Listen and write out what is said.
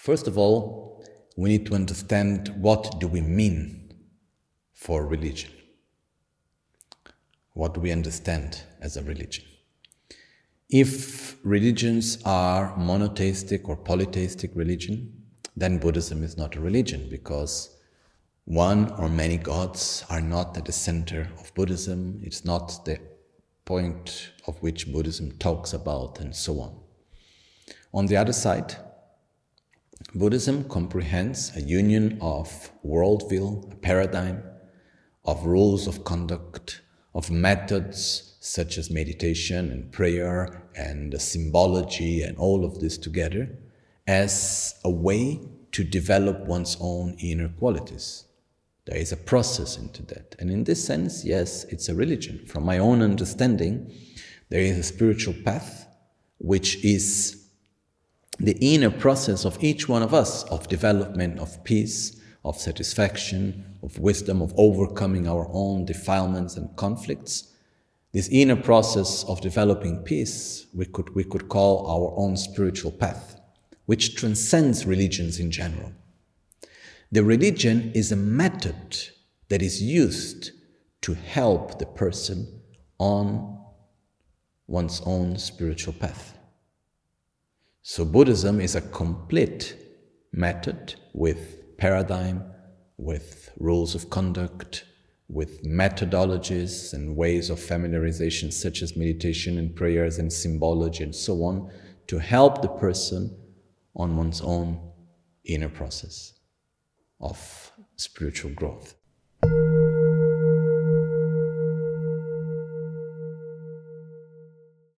First of all, we need to understand what do we mean for religion? What do we understand as a religion? If religions are monotheistic or polytheistic religion, then Buddhism is not a religion because one or many gods are not at the center of Buddhism. It's not the point of which Buddhism talks about, and so on. On the other side, Buddhism comprehends a union of worldview, a paradigm, of rules of conduct, of methods such as meditation and prayer and symbology and all of this together as a way to develop one's own inner qualities. There is a process into that. And in this sense, yes, it's a religion. From my own understanding, there is a spiritual path which is the inner process of each one of us of development, of peace, of satisfaction, of wisdom, of overcoming our own defilements and conflicts. This inner process of developing peace, we could, we could call our own spiritual path, which transcends religions in general. The religion is a method that is used to help the person on one's own spiritual path. So Buddhism is a complete method with paradigm, with rules of conduct, with methodologies and ways of familiarization such as meditation and prayers and symbology and so on to help the person on one's own inner process of spiritual growth.